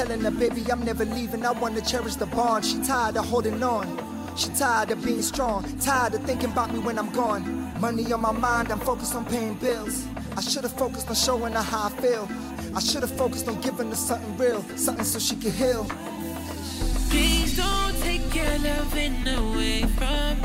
telling her, baby, I'm never leaving. I wanna cherish the bond. She tired of holding on. She tired of being strong. Tired of thinking about me when I'm gone. Money on my mind, I'm focused on paying bills. I should've focused on showing her how I feel. I should've focused on giving her something real, something so she could heal. Please don't take your loving away from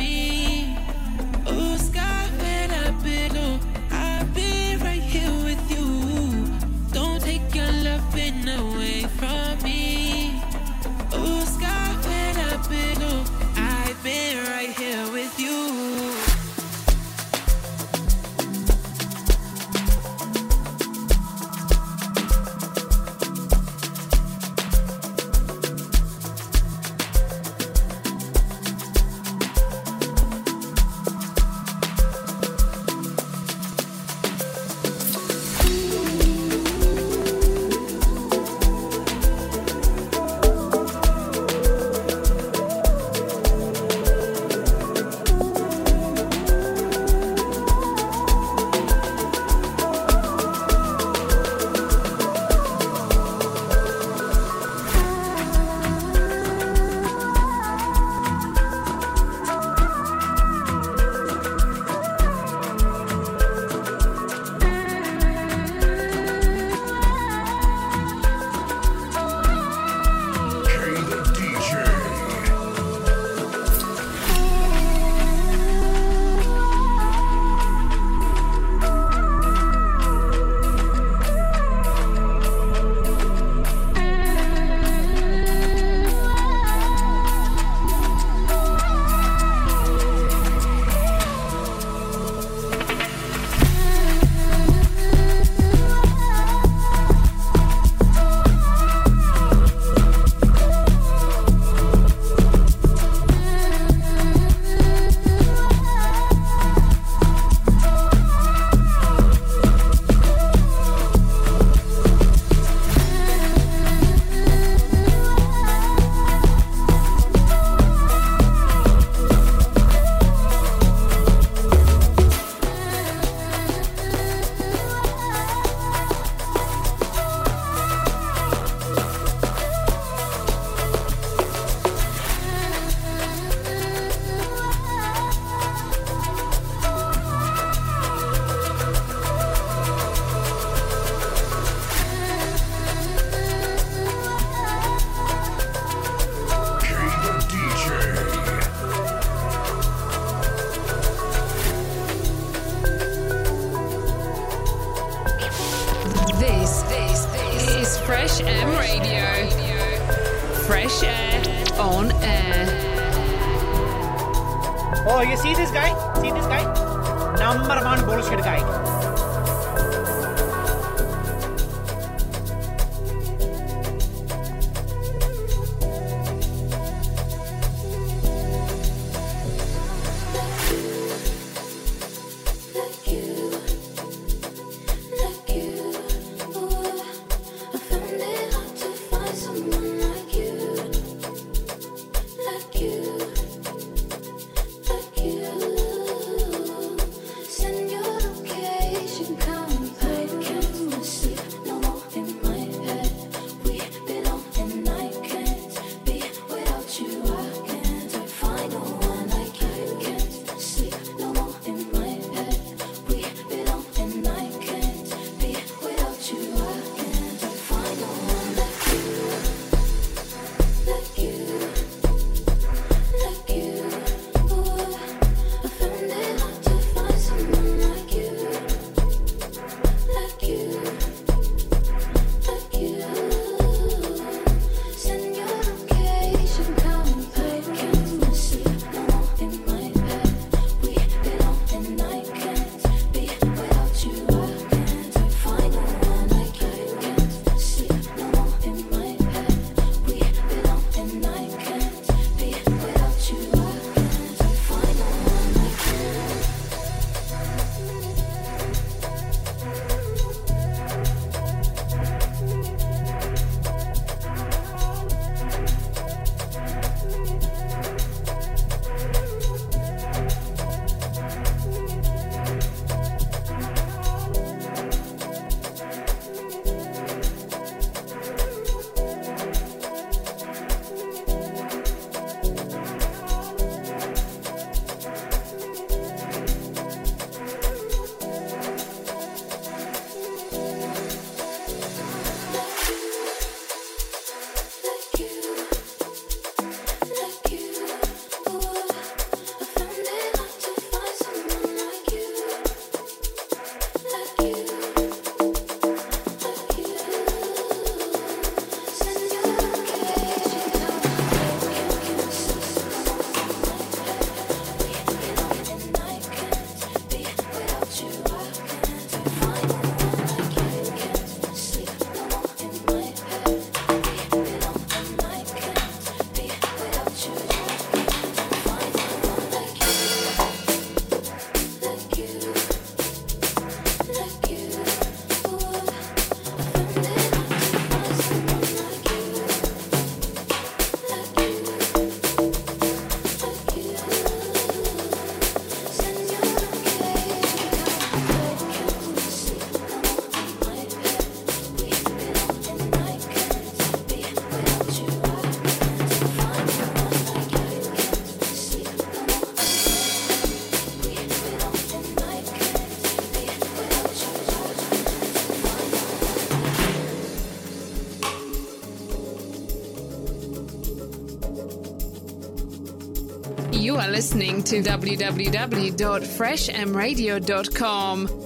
listening to www.freshamradio.com.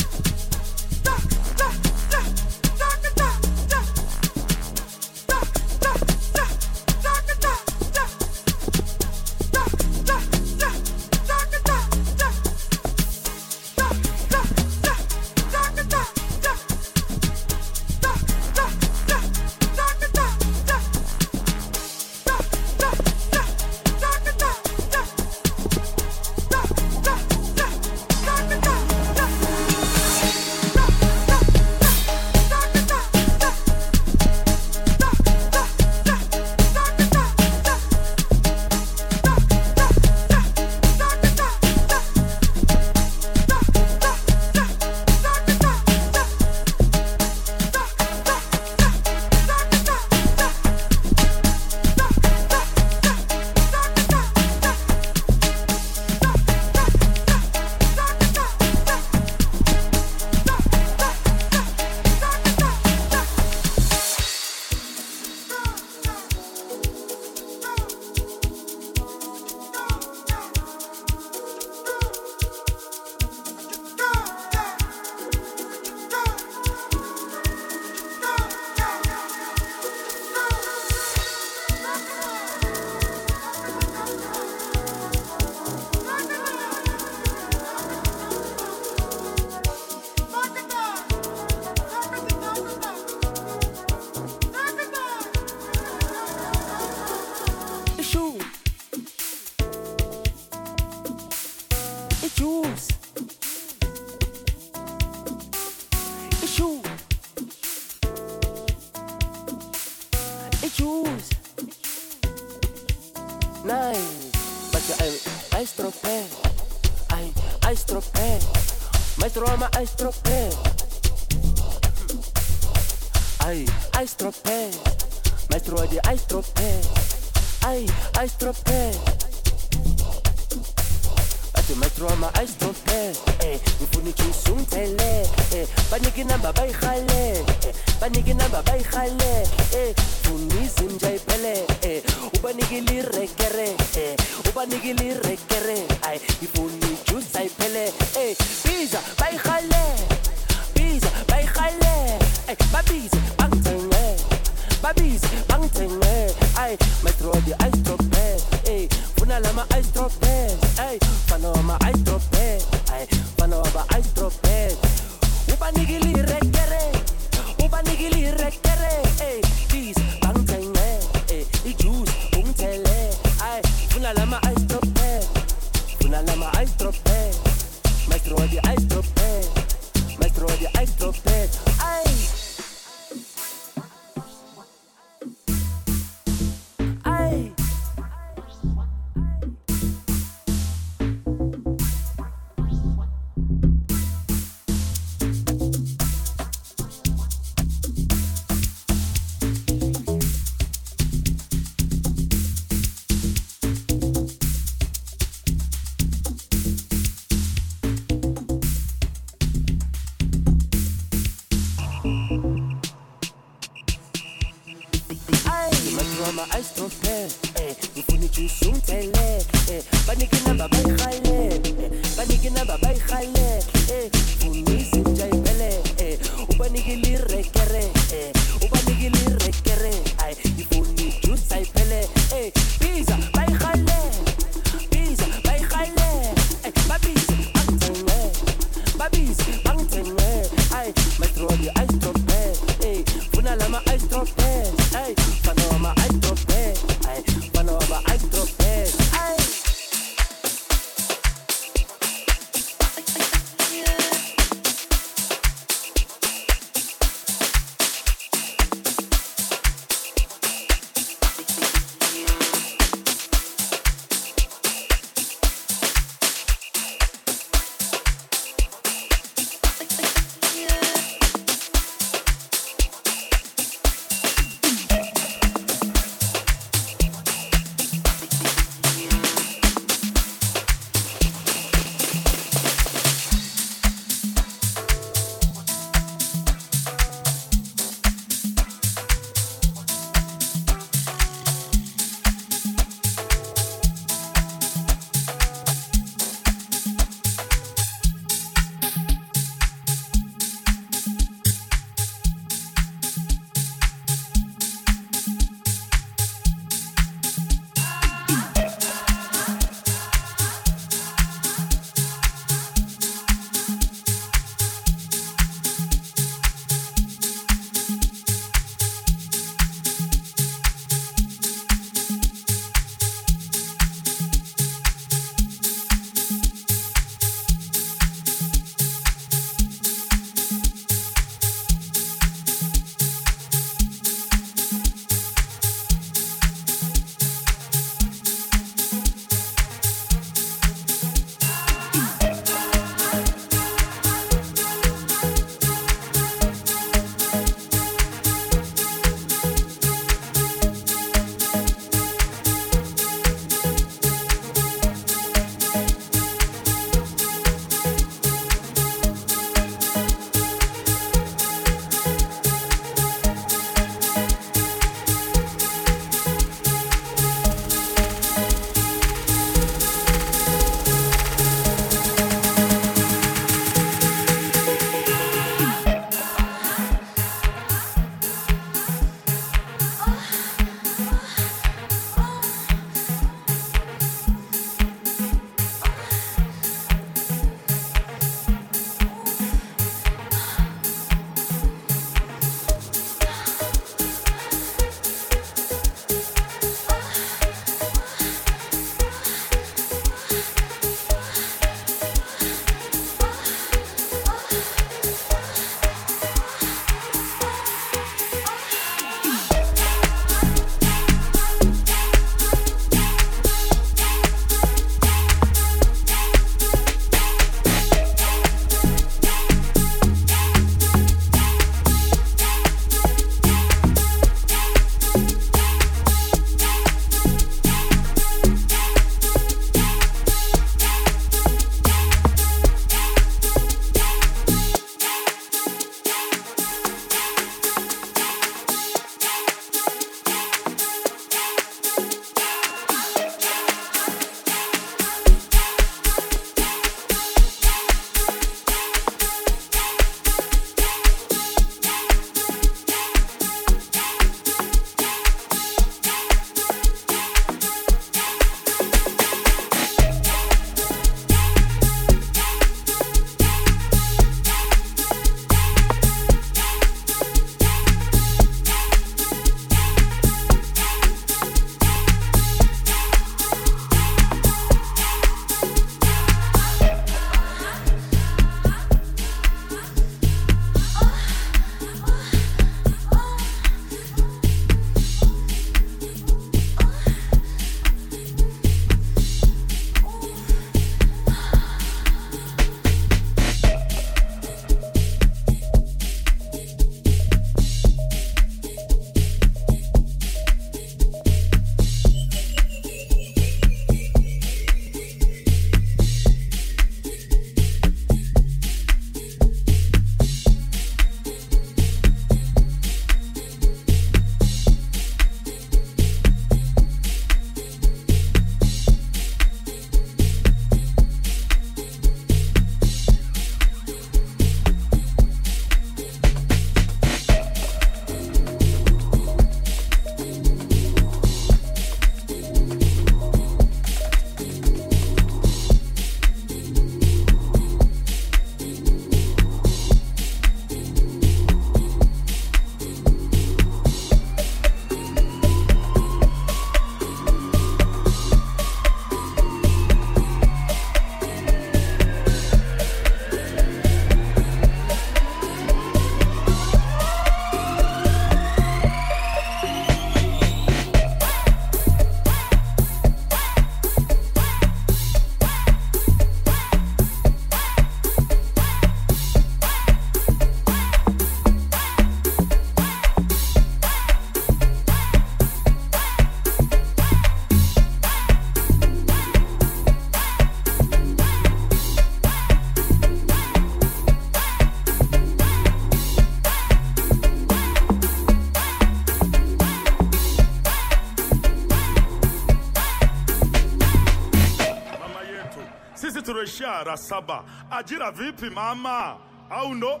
Biashara saba. Ajira vipi mama, au ndo?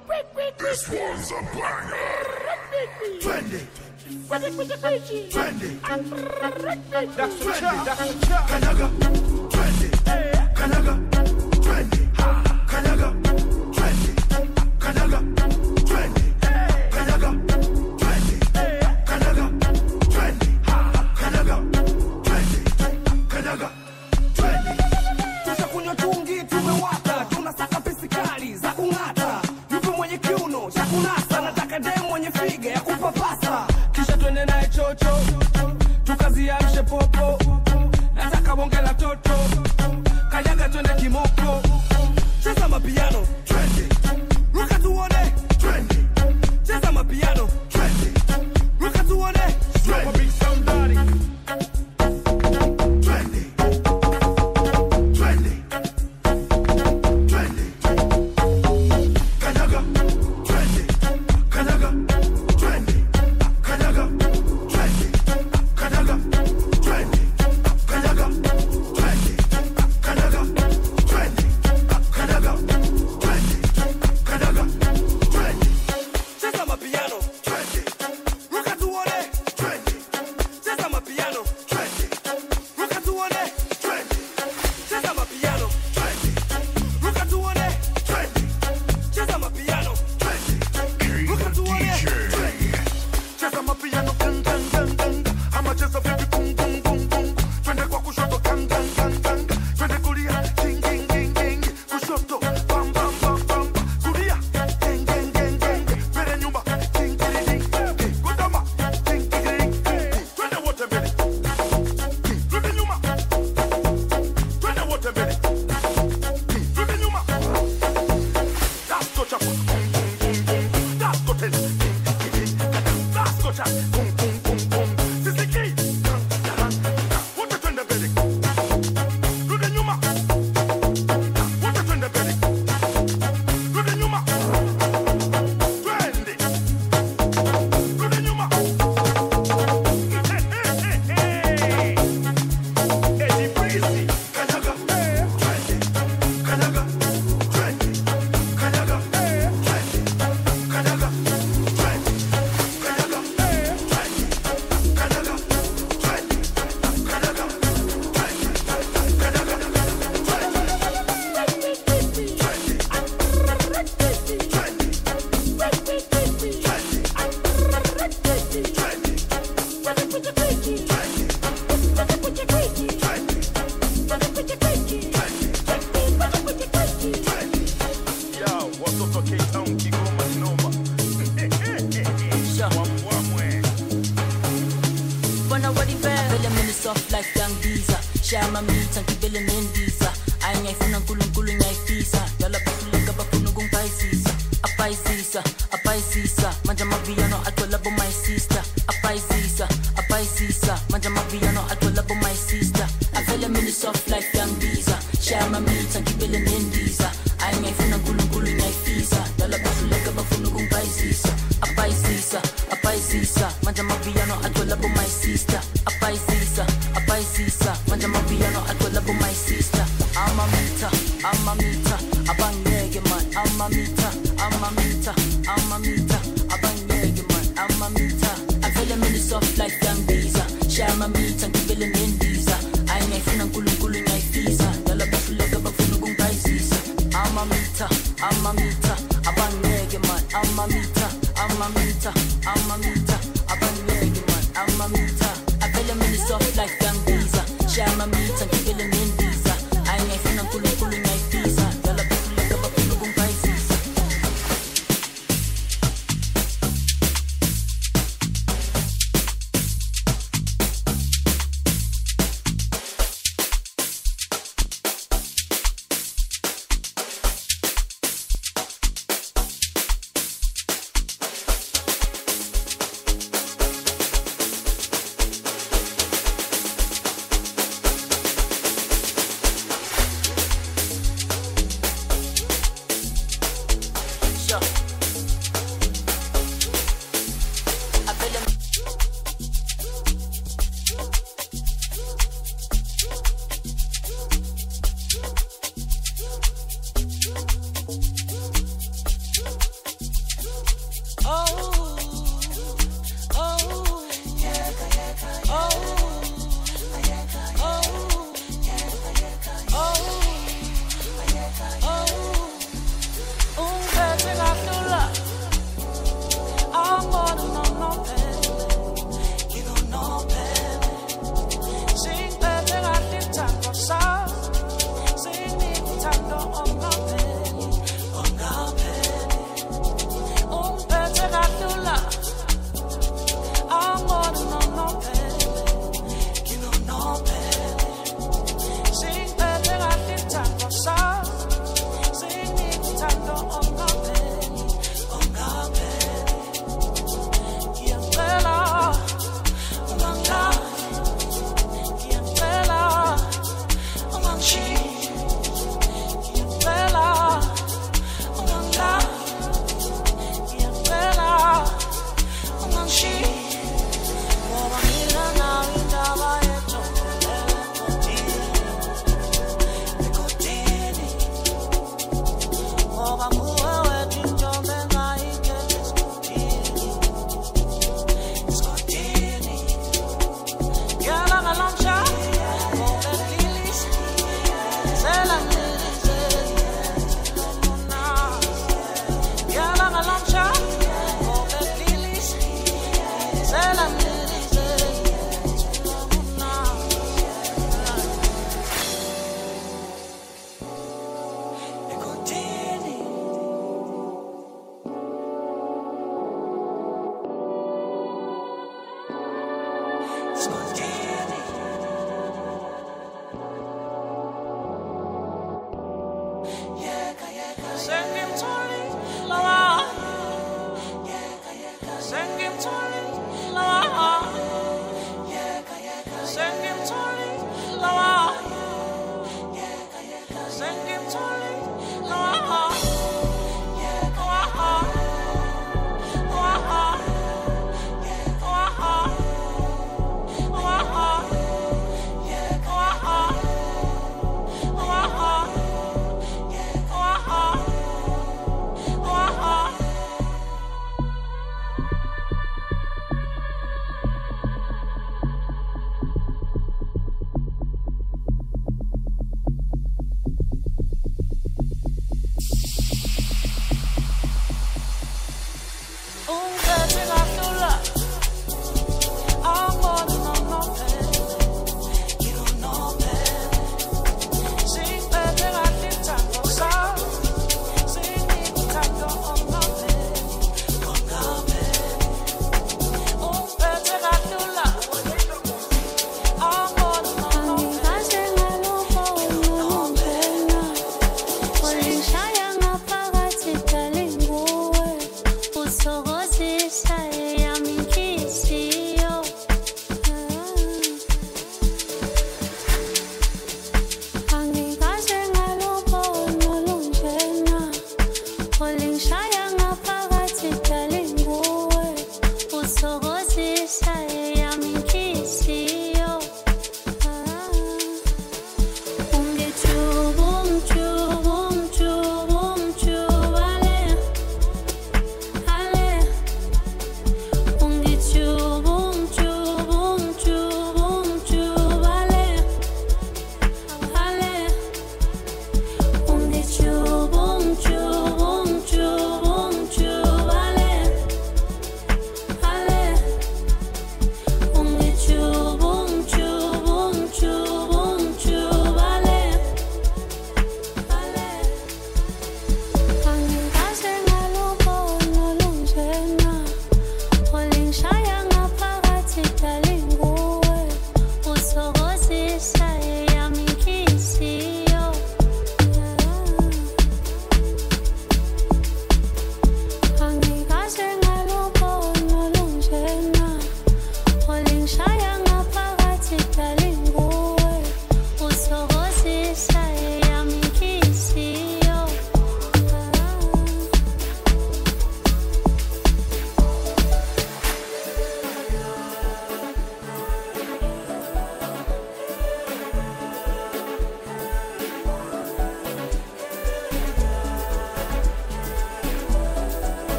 This one's a banger. Twende. Twende. Twende. Twende. Twende. Twende. Twende. Twende. Twende. Twende.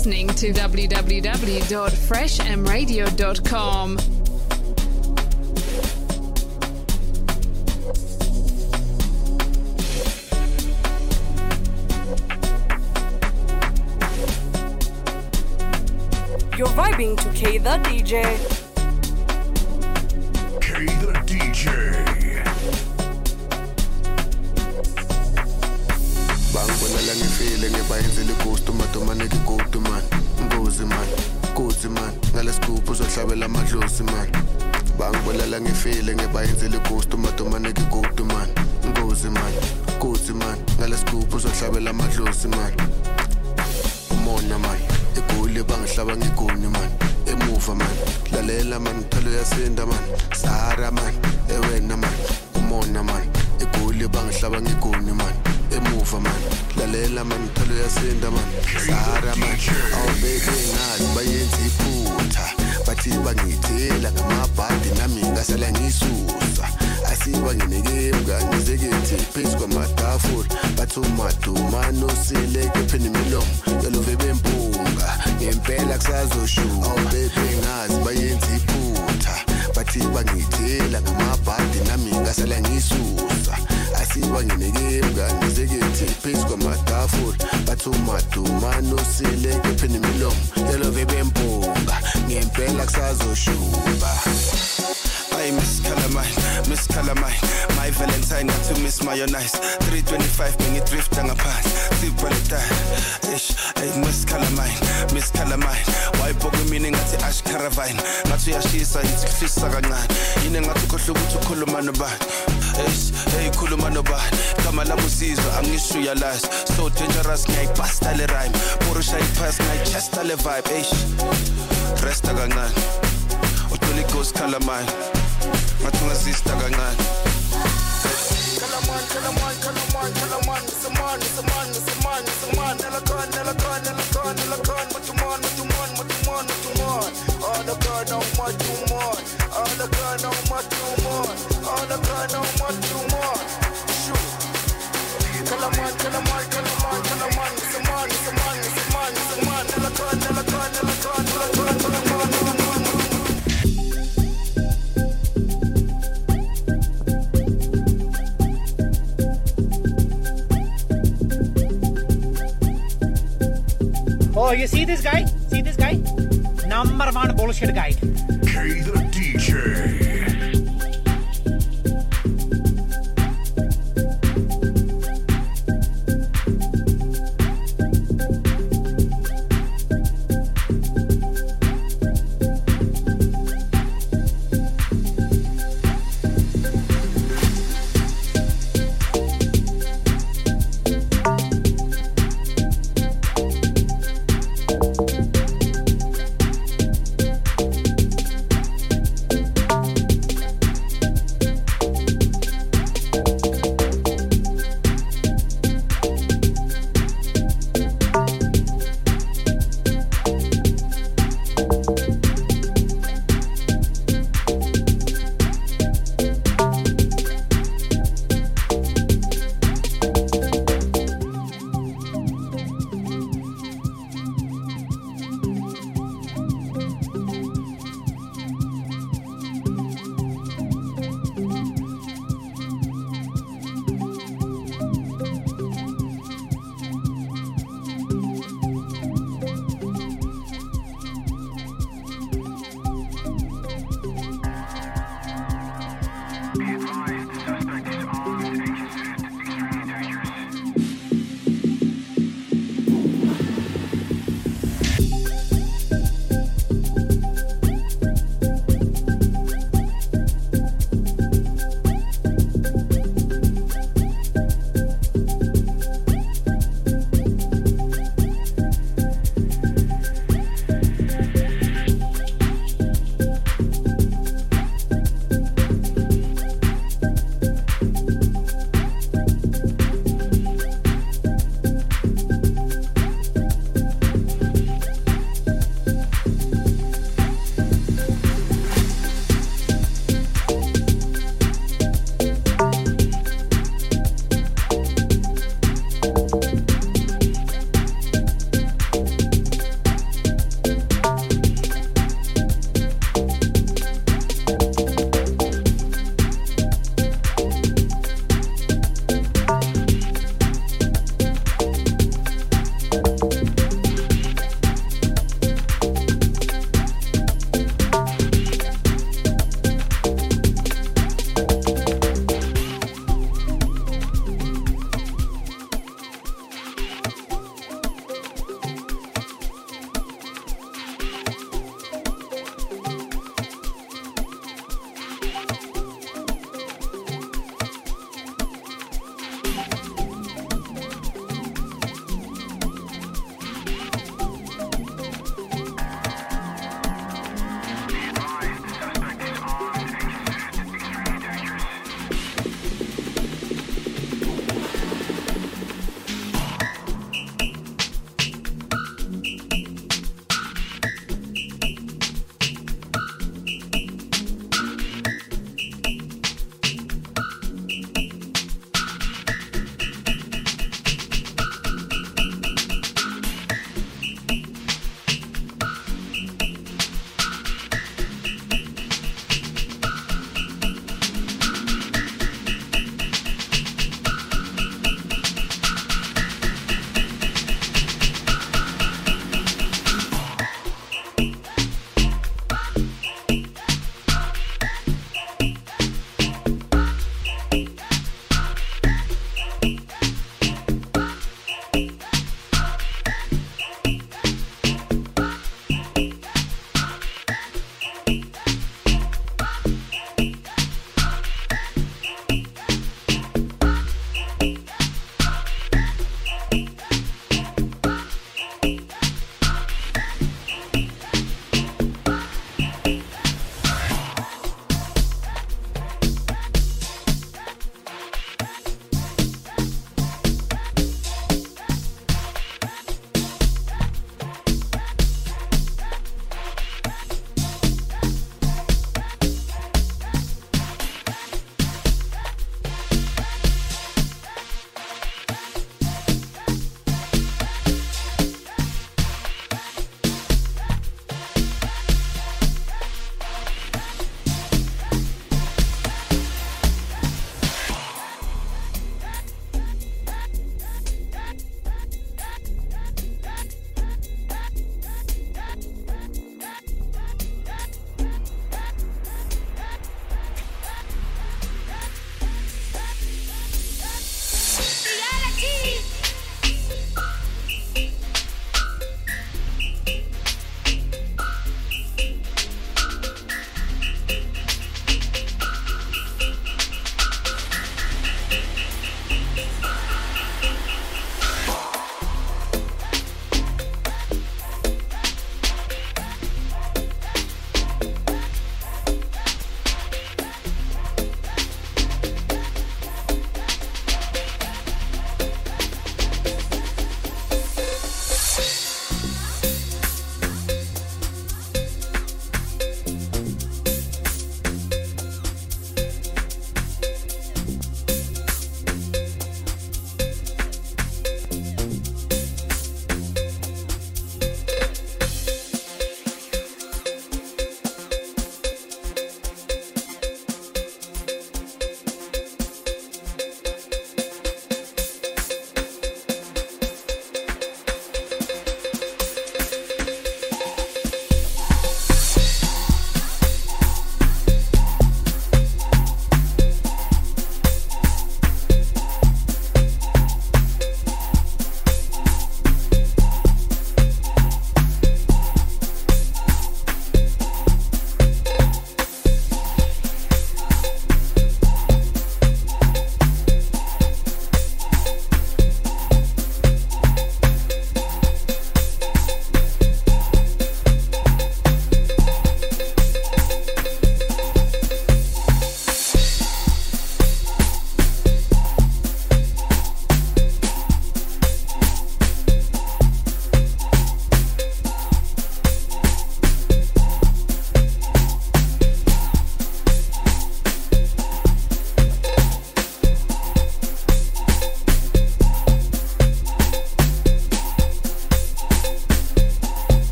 listening to www.freshmradio.com. You're vibing to K the DJ. Ngempela kusazoshuka awubebe ngazi bayenza iphutha. Bathi bangithela ngamabhadi nami ngasala ngisusa. Asiba nginekemka ngizekethi phezu kwamatafula. Bathi umadumane osileke pheni imilomo yalove bempunga ngempela kusazoshuka Hey, Miss Calamine, Miss Calamine My Valentine got to miss my own eyes. 325 bring it drift down a path. bengidrifta ngaphansi sibhaletayo ish hey Miss Calamine, Miss Calamine wayibhoka imini ngathi ash caravine? Ngathi uyashisa yithi kufisa kancane yini ngathi ukhohle ukuthi ukhuluma nobani ish hey khuluma nobani igama lami usizwa angisho uyalazi so dangerous ngiyayibhasta le rhyme. Porusha iphasi ngiyaychesta le vibe ish. Resta kancane oh, Holy Ghost Calamine ngathi ungazista kancane Kalaman, Kalaman, Kalaman, Kalaman, it's a man, it's a man, it's a man, it's a man. Elakan, Elakan, Elakan, Oh, you see this guy? See this guy? Number one bullshit guy.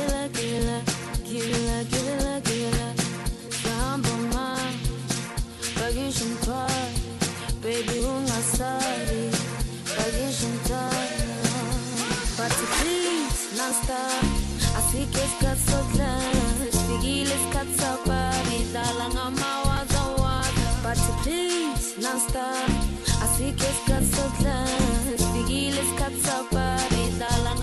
gila gila gila gila gila. Baby please non-stop. Así que es caso clash Vigiles caza pari Dalang amawaza wada Party please non-stop. Dalang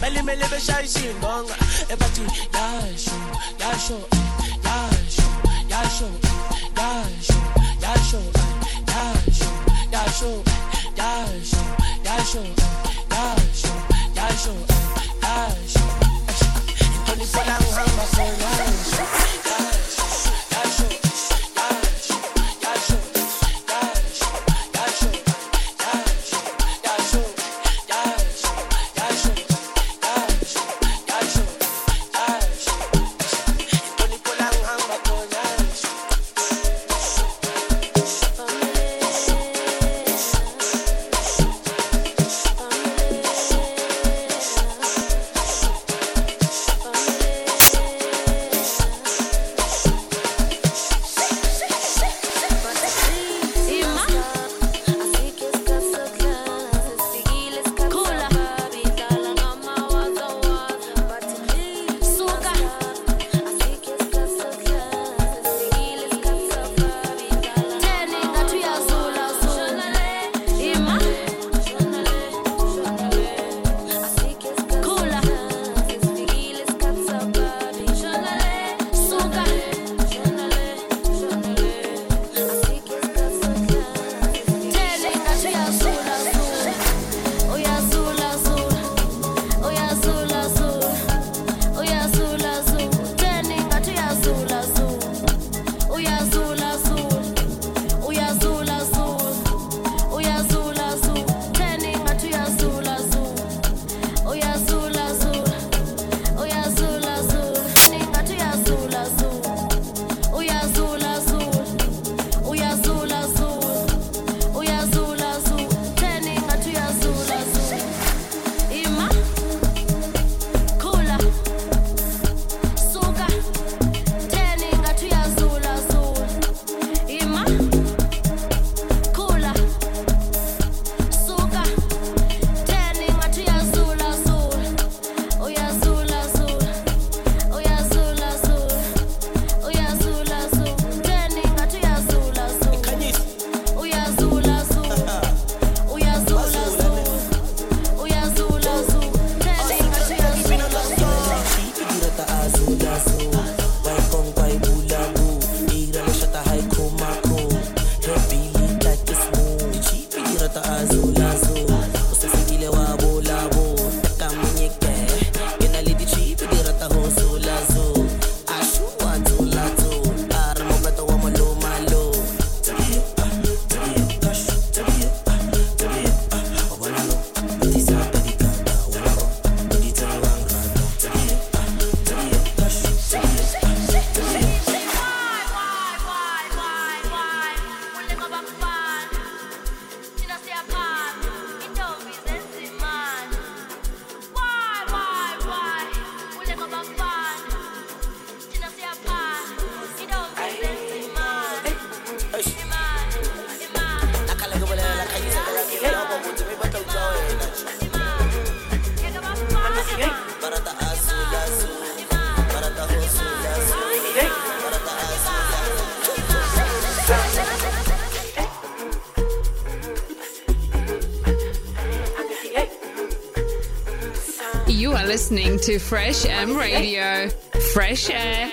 melimelebe shayisha iy'ngonga ebathi yasho yasho yasho yasho yasho yasho yasho yasho yasho yasho yasho yasho yasho yasho 24 hours, I'm a listening to Fresh M Radio. Fresh air,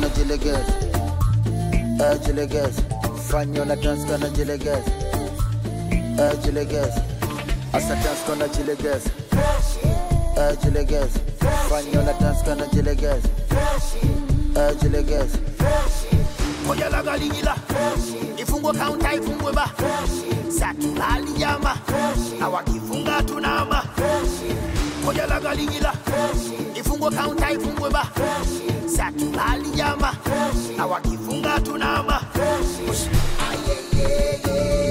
kana jilegeza eh, na dance kana jilegeza asa dance kana jilegeza eh, na dance kana jilegeza moja la galingila ifungwe kaunta ifungwe ba. Satulali jama awakifunga tunama. Moja la galingila ifungwe kaunta ifungwe ba. Fresh. Satulali nyama na wakifunga tunama Ayeyeye,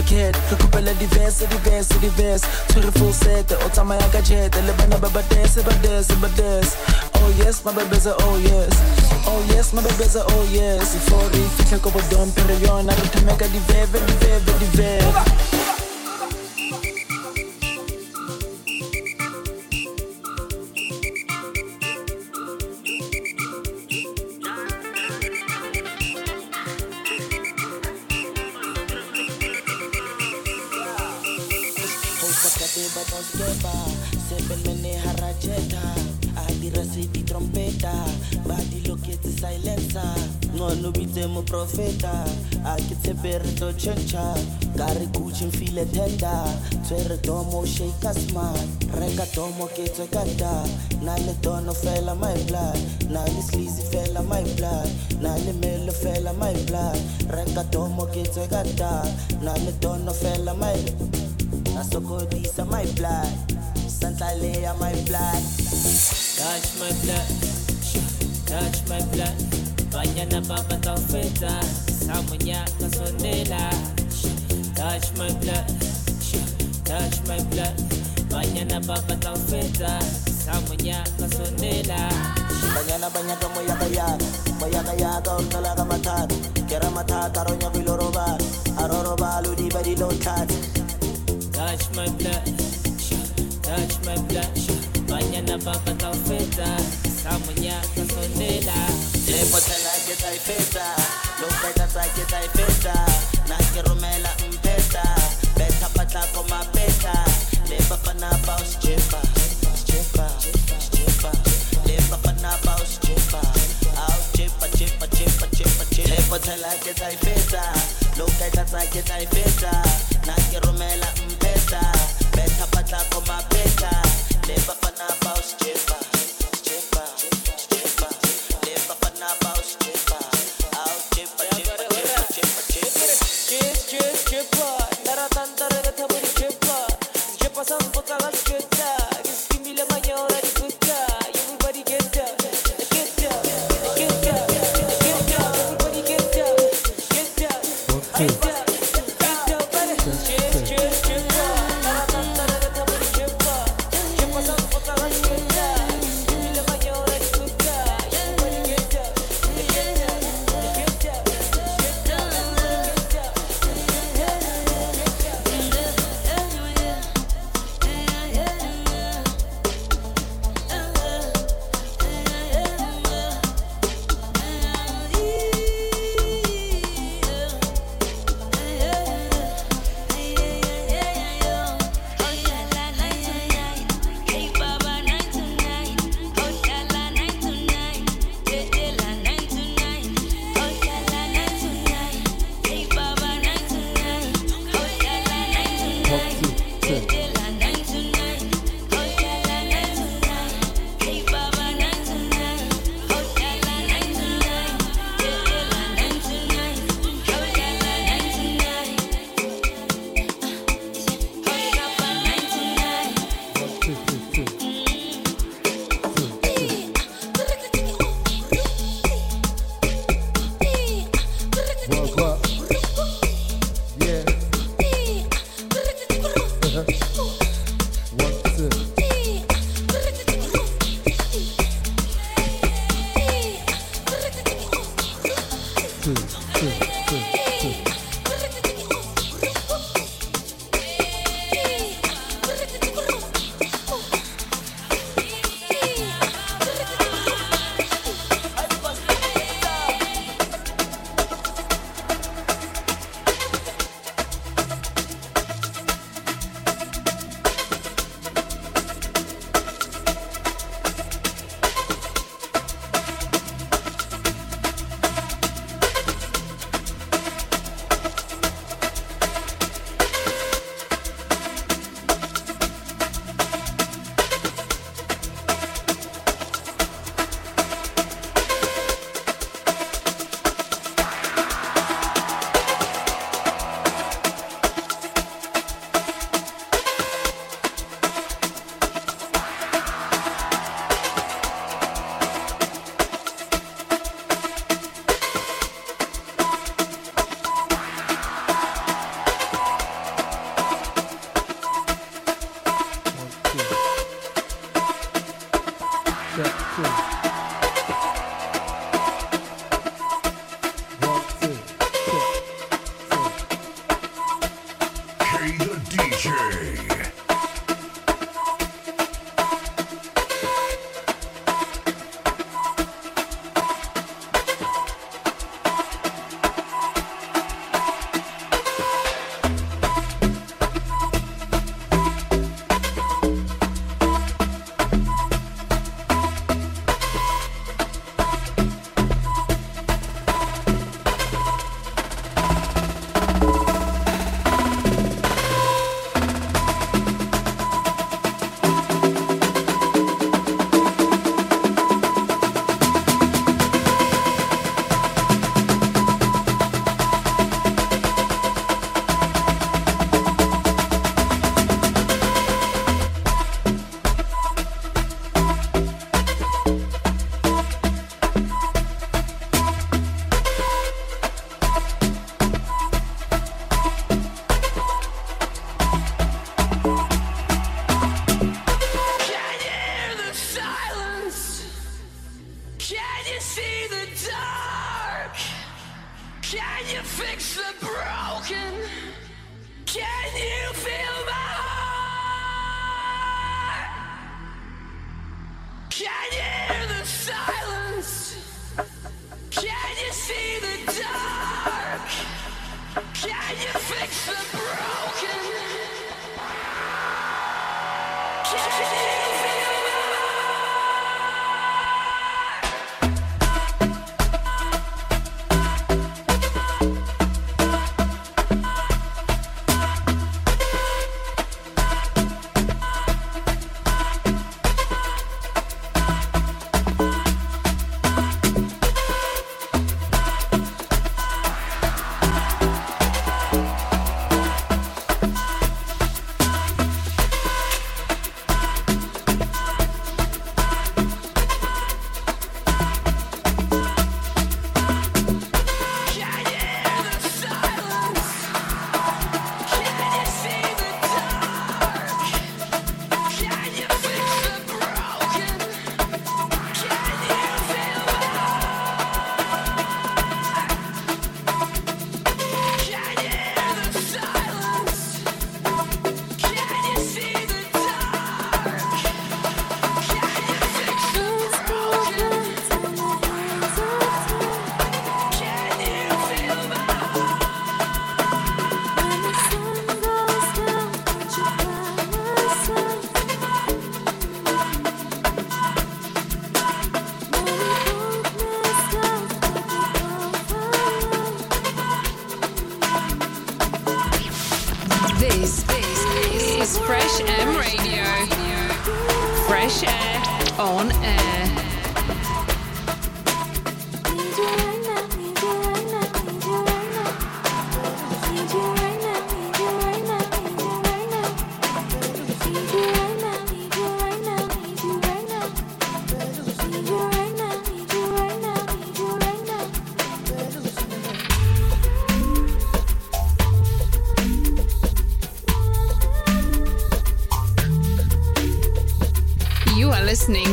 re kopela diverse diverse diverse. Tshwere full set o tsamaya ka jet le bana ba ba dance ba dance ba dance oh yes my bebeza oh yes. Oh yes my bebeza oh yes. For re fihle ko bodom pere yona re themeka diveve diveve diveve. Hosta Tenda. Tswere domo shake a smart Reka domo ke tswe kata Na le dono fela my blood. Na le sleazy fela my blood. Na le melo fela my blood. Reka domo ke tswe kata Na le dono fela my nasokodisa my blood. Santlaleya my blood. Touch my blood, touch my blood. Banyana baba taufeta, samunya kasondela touch my blood, touch my blood. Banyana baba tawfeta, samunya kasondela. Banyana banyaka moyakayaga, moyakayaga ortalaga matata. Kera matata ronya viloroba, aroroba ludi bari lotata. Touch my blood, touch my blood. Banyana baba tawfeta, samunya kasondela. Lepo talaga tayo feta, lumpay na sa kita ay feta, nakirumela napata kwa mapesa. Leba panapa ustripa stripa au beta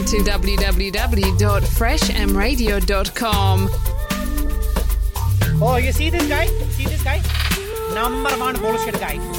to www.freshmradio.com. Oh, you see this guy? See this guy? Number one bullshit guy.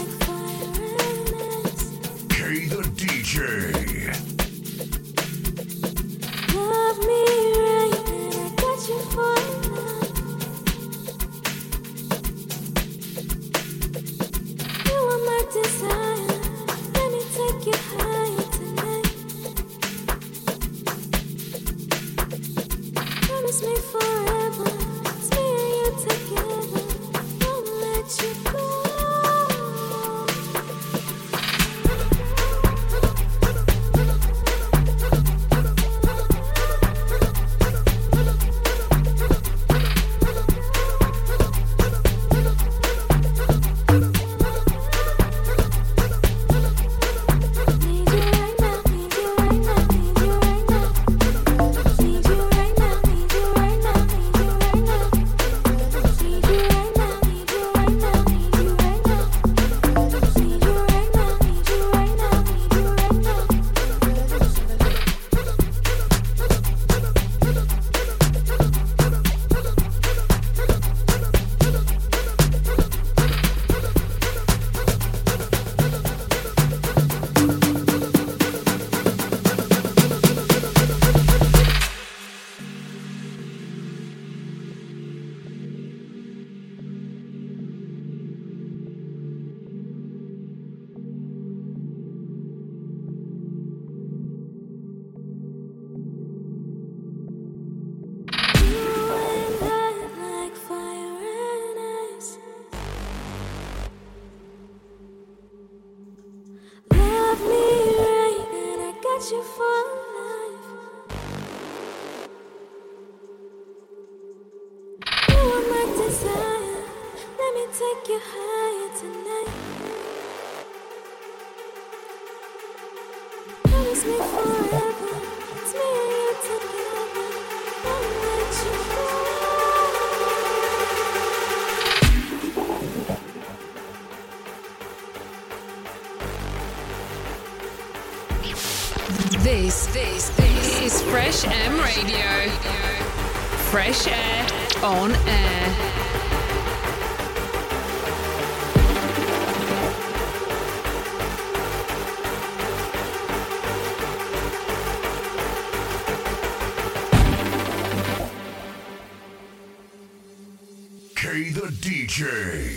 DJ.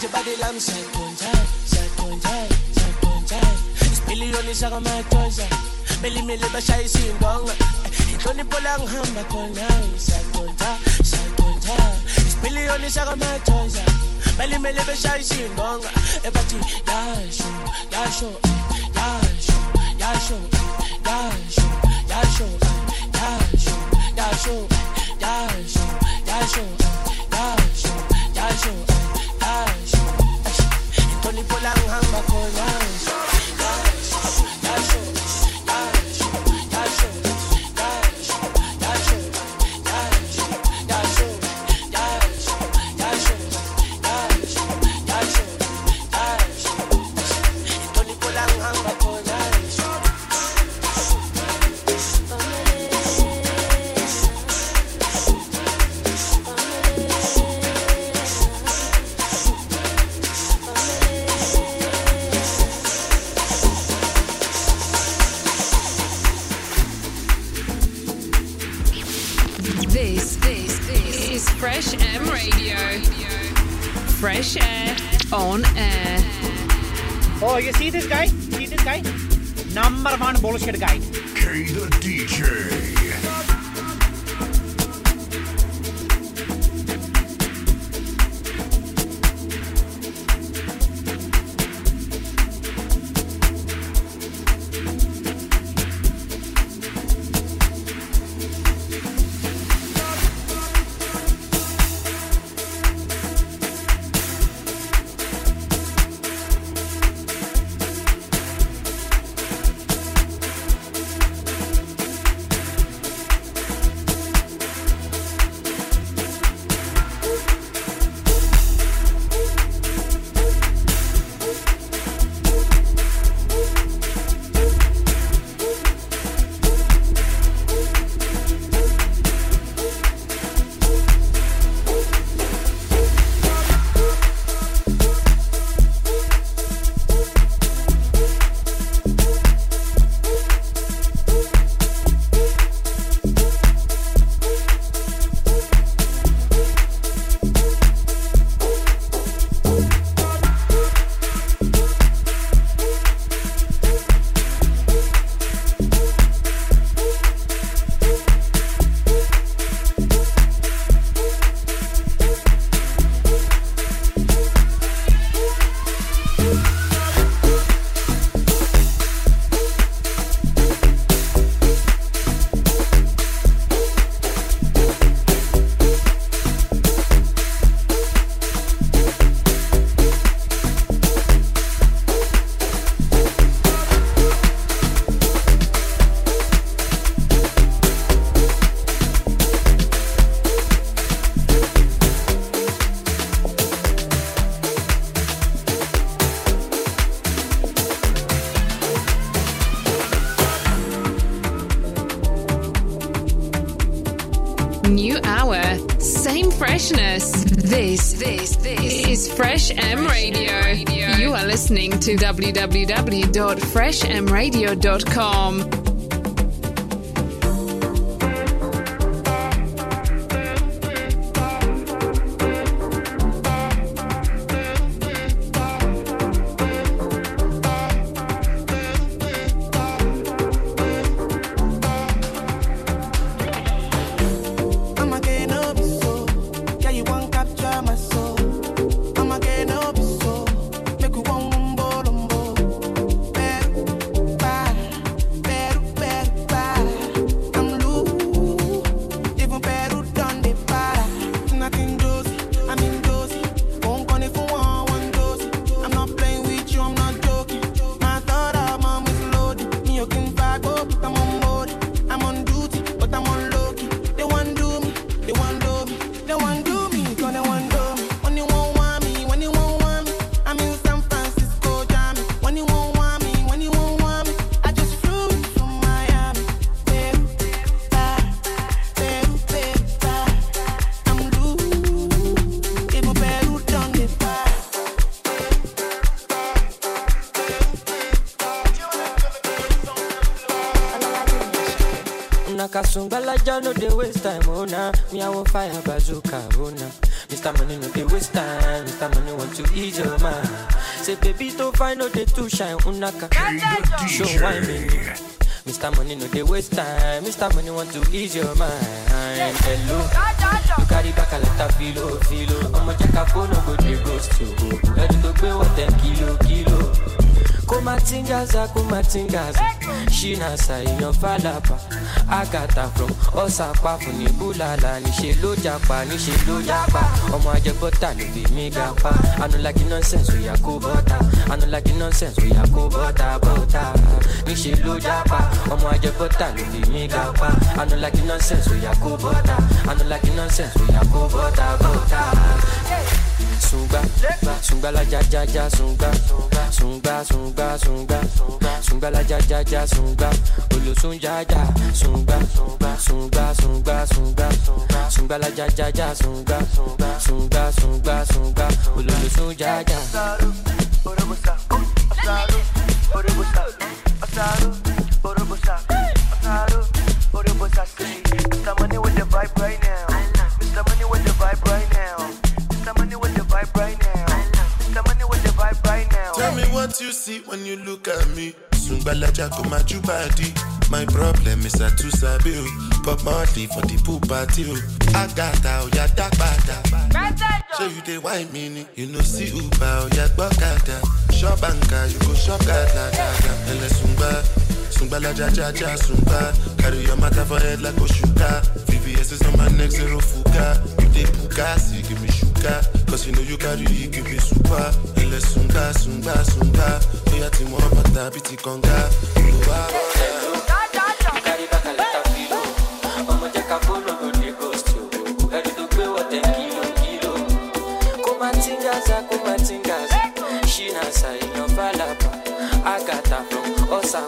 Watch your body, let me side to inside, side to inside, side to inside. Spilly on this, I got my toys out. Belly me live a shy, see him gone. Don't pull out, hand back on now. Side to inside, side to inside. Spilly on this, I got my toys out. Belly me live a shy, see him gone. Everybody, dash, dash, dash, dash, dash, dash, dash, dash, dash, dash, dash, dash, dash, dash, only it, pull and hang. Freshness. This, this, this is Fresh M Radio. You are listening to www.freshmradio.com. Nakasungala ja no dey waste time, oh nah. Me I want fire bazooka, oh nah. Mr. Money no dey waste time, Mr. Money want to ease your mind. Say baby don't find no dey too shine, unaka. Oh, Show why me. Mr. Money no dey waste time, Mr. Money want to ease your mind. Hello, you carry back a lot of filo, filo. Ọmọ jẹ́ ká fóònù go dey ghost you. Ẹni tó gbé wọ̀ ten kilo, kilo. kumatingaza kumatingaza shinasa èèyàn fàlàpà àgàtà from ọ̀sàpàfù ní búlàlà níṣẹ́ ló japa níṣẹ́ ló japa. Ọmọ ajẹgbọ́tà ló fi mí ga pa anulagi nonsense oya kó bọ́tà anulagi nonsense oya kó bọ́tà bọ́tà níṣẹ́ ló japa. Ọmọ ajẹgbọ́tà ló fi mí ga pa anulagi nonsense oya kó bọ́tà anulagi nonsense oya kó bọ́tà bọ́tà. Sungba, sungba la ja ja ja sungba, sungba sungba sungba, sungba la ja ja ja sungba, oyo sun jaja sunga. sungba sungba sunga, sunga, la jajaja sungba sungba sungba sungba ololo sun jaja. Asaro, orobosa, asaro, orobosa, say, come on away. gbalaja go my body. My problem is I too sabi o. Pop Marley for the pool party o. Agata oya dagbada. Ṣé you dey wine me ni? You no see Uber oya gbọ́kada. Shop anka you go shop gada gada. Ẹlẹ́sùn gbá. Sungbala ja ja ja sungba Carry your matter for head like Oshuka VVS is on my neck, zero fuka You dey puka, see give me shuka Cause you know you carry, give me super Ele sunga, sungba. sunga bóyá tí wọ́n bàtà bíi ti kànga wá ọmọ jẹ́ ká kó tó kìlò kìlò. àgàtà ọ̀sà.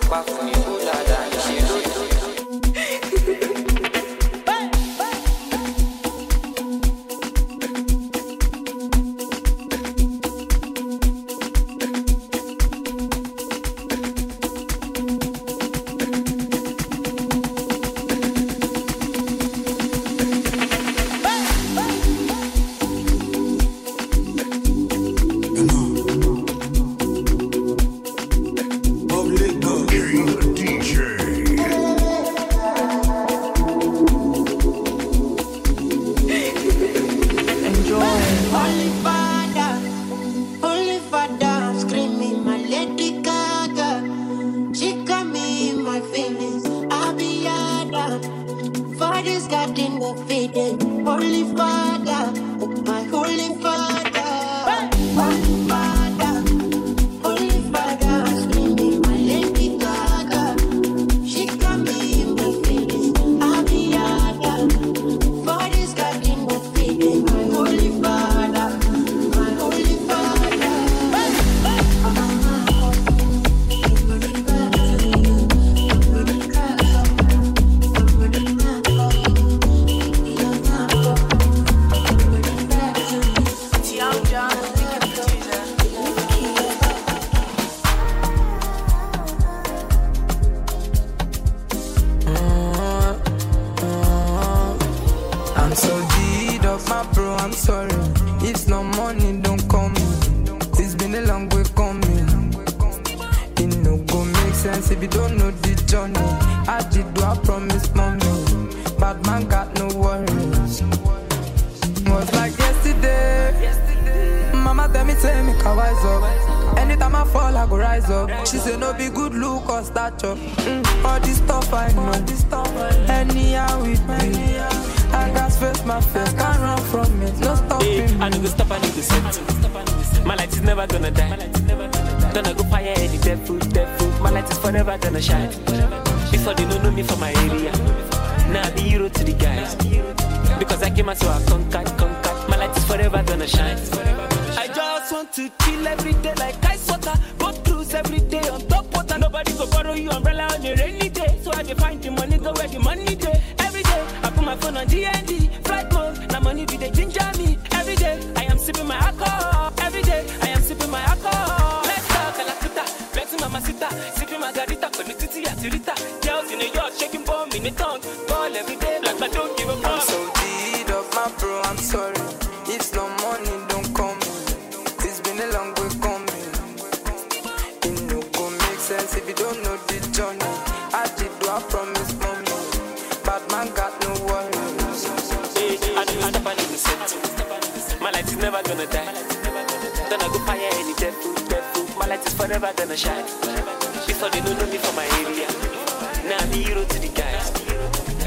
the hero to the guys.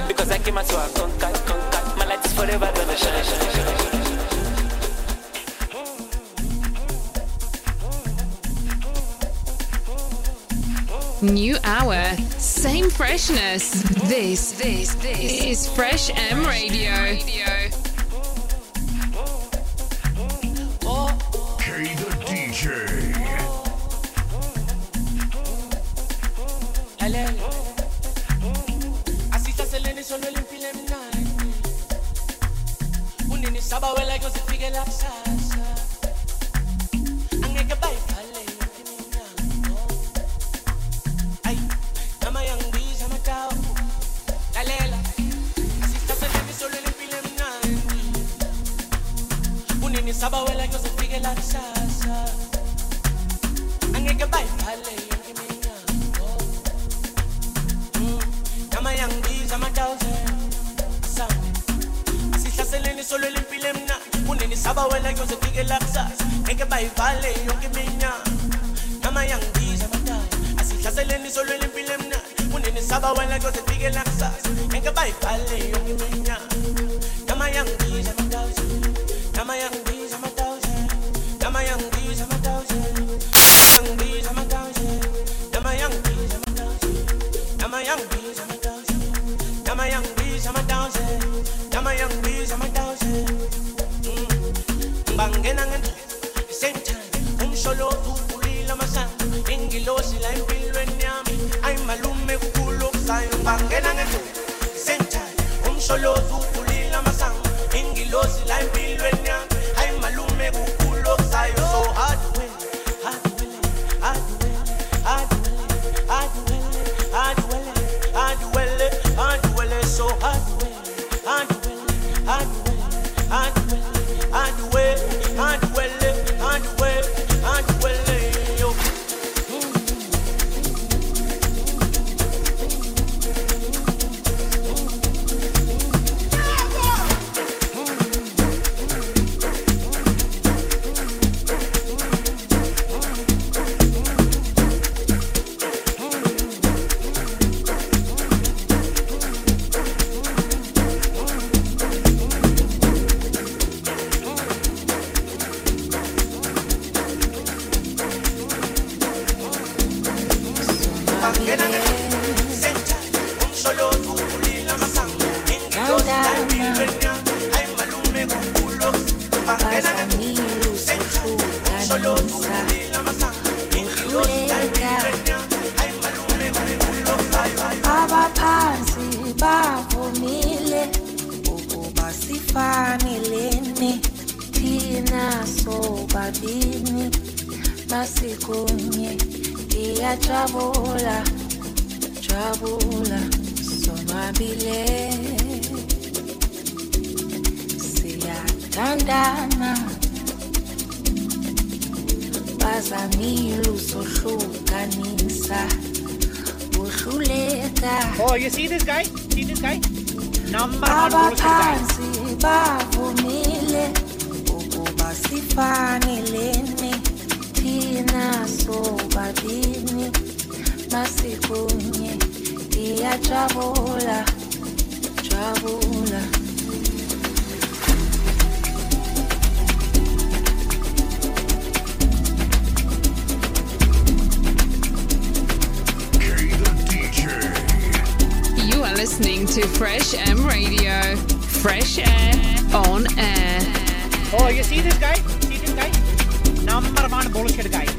Because I came out to. My light is forever gonna shine, shine, shine. New hour, same freshness. This, this, this is Fresh M Radio. Oh, you see this guy? See this guy? Number one. listening to Fresh M Radio. Fresh air on air. Oh, you see this guy? See this guy? Number one bullshit guy.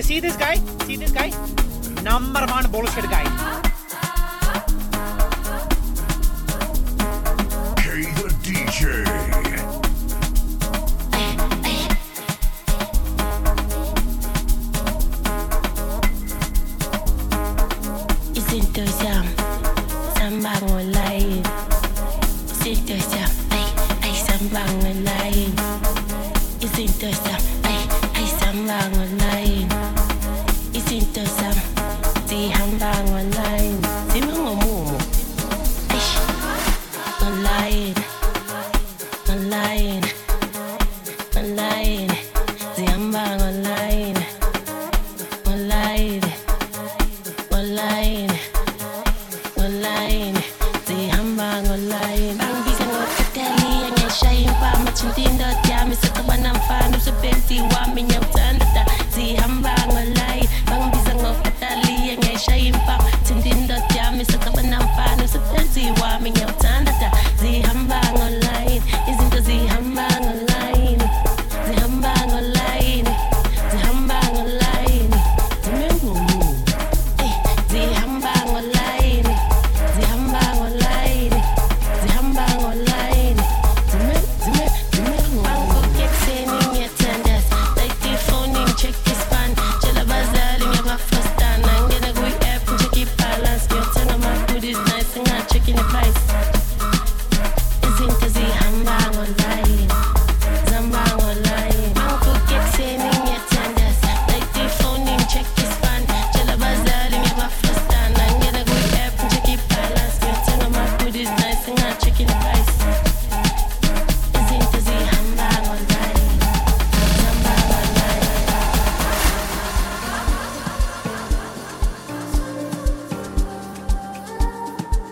You see this guy?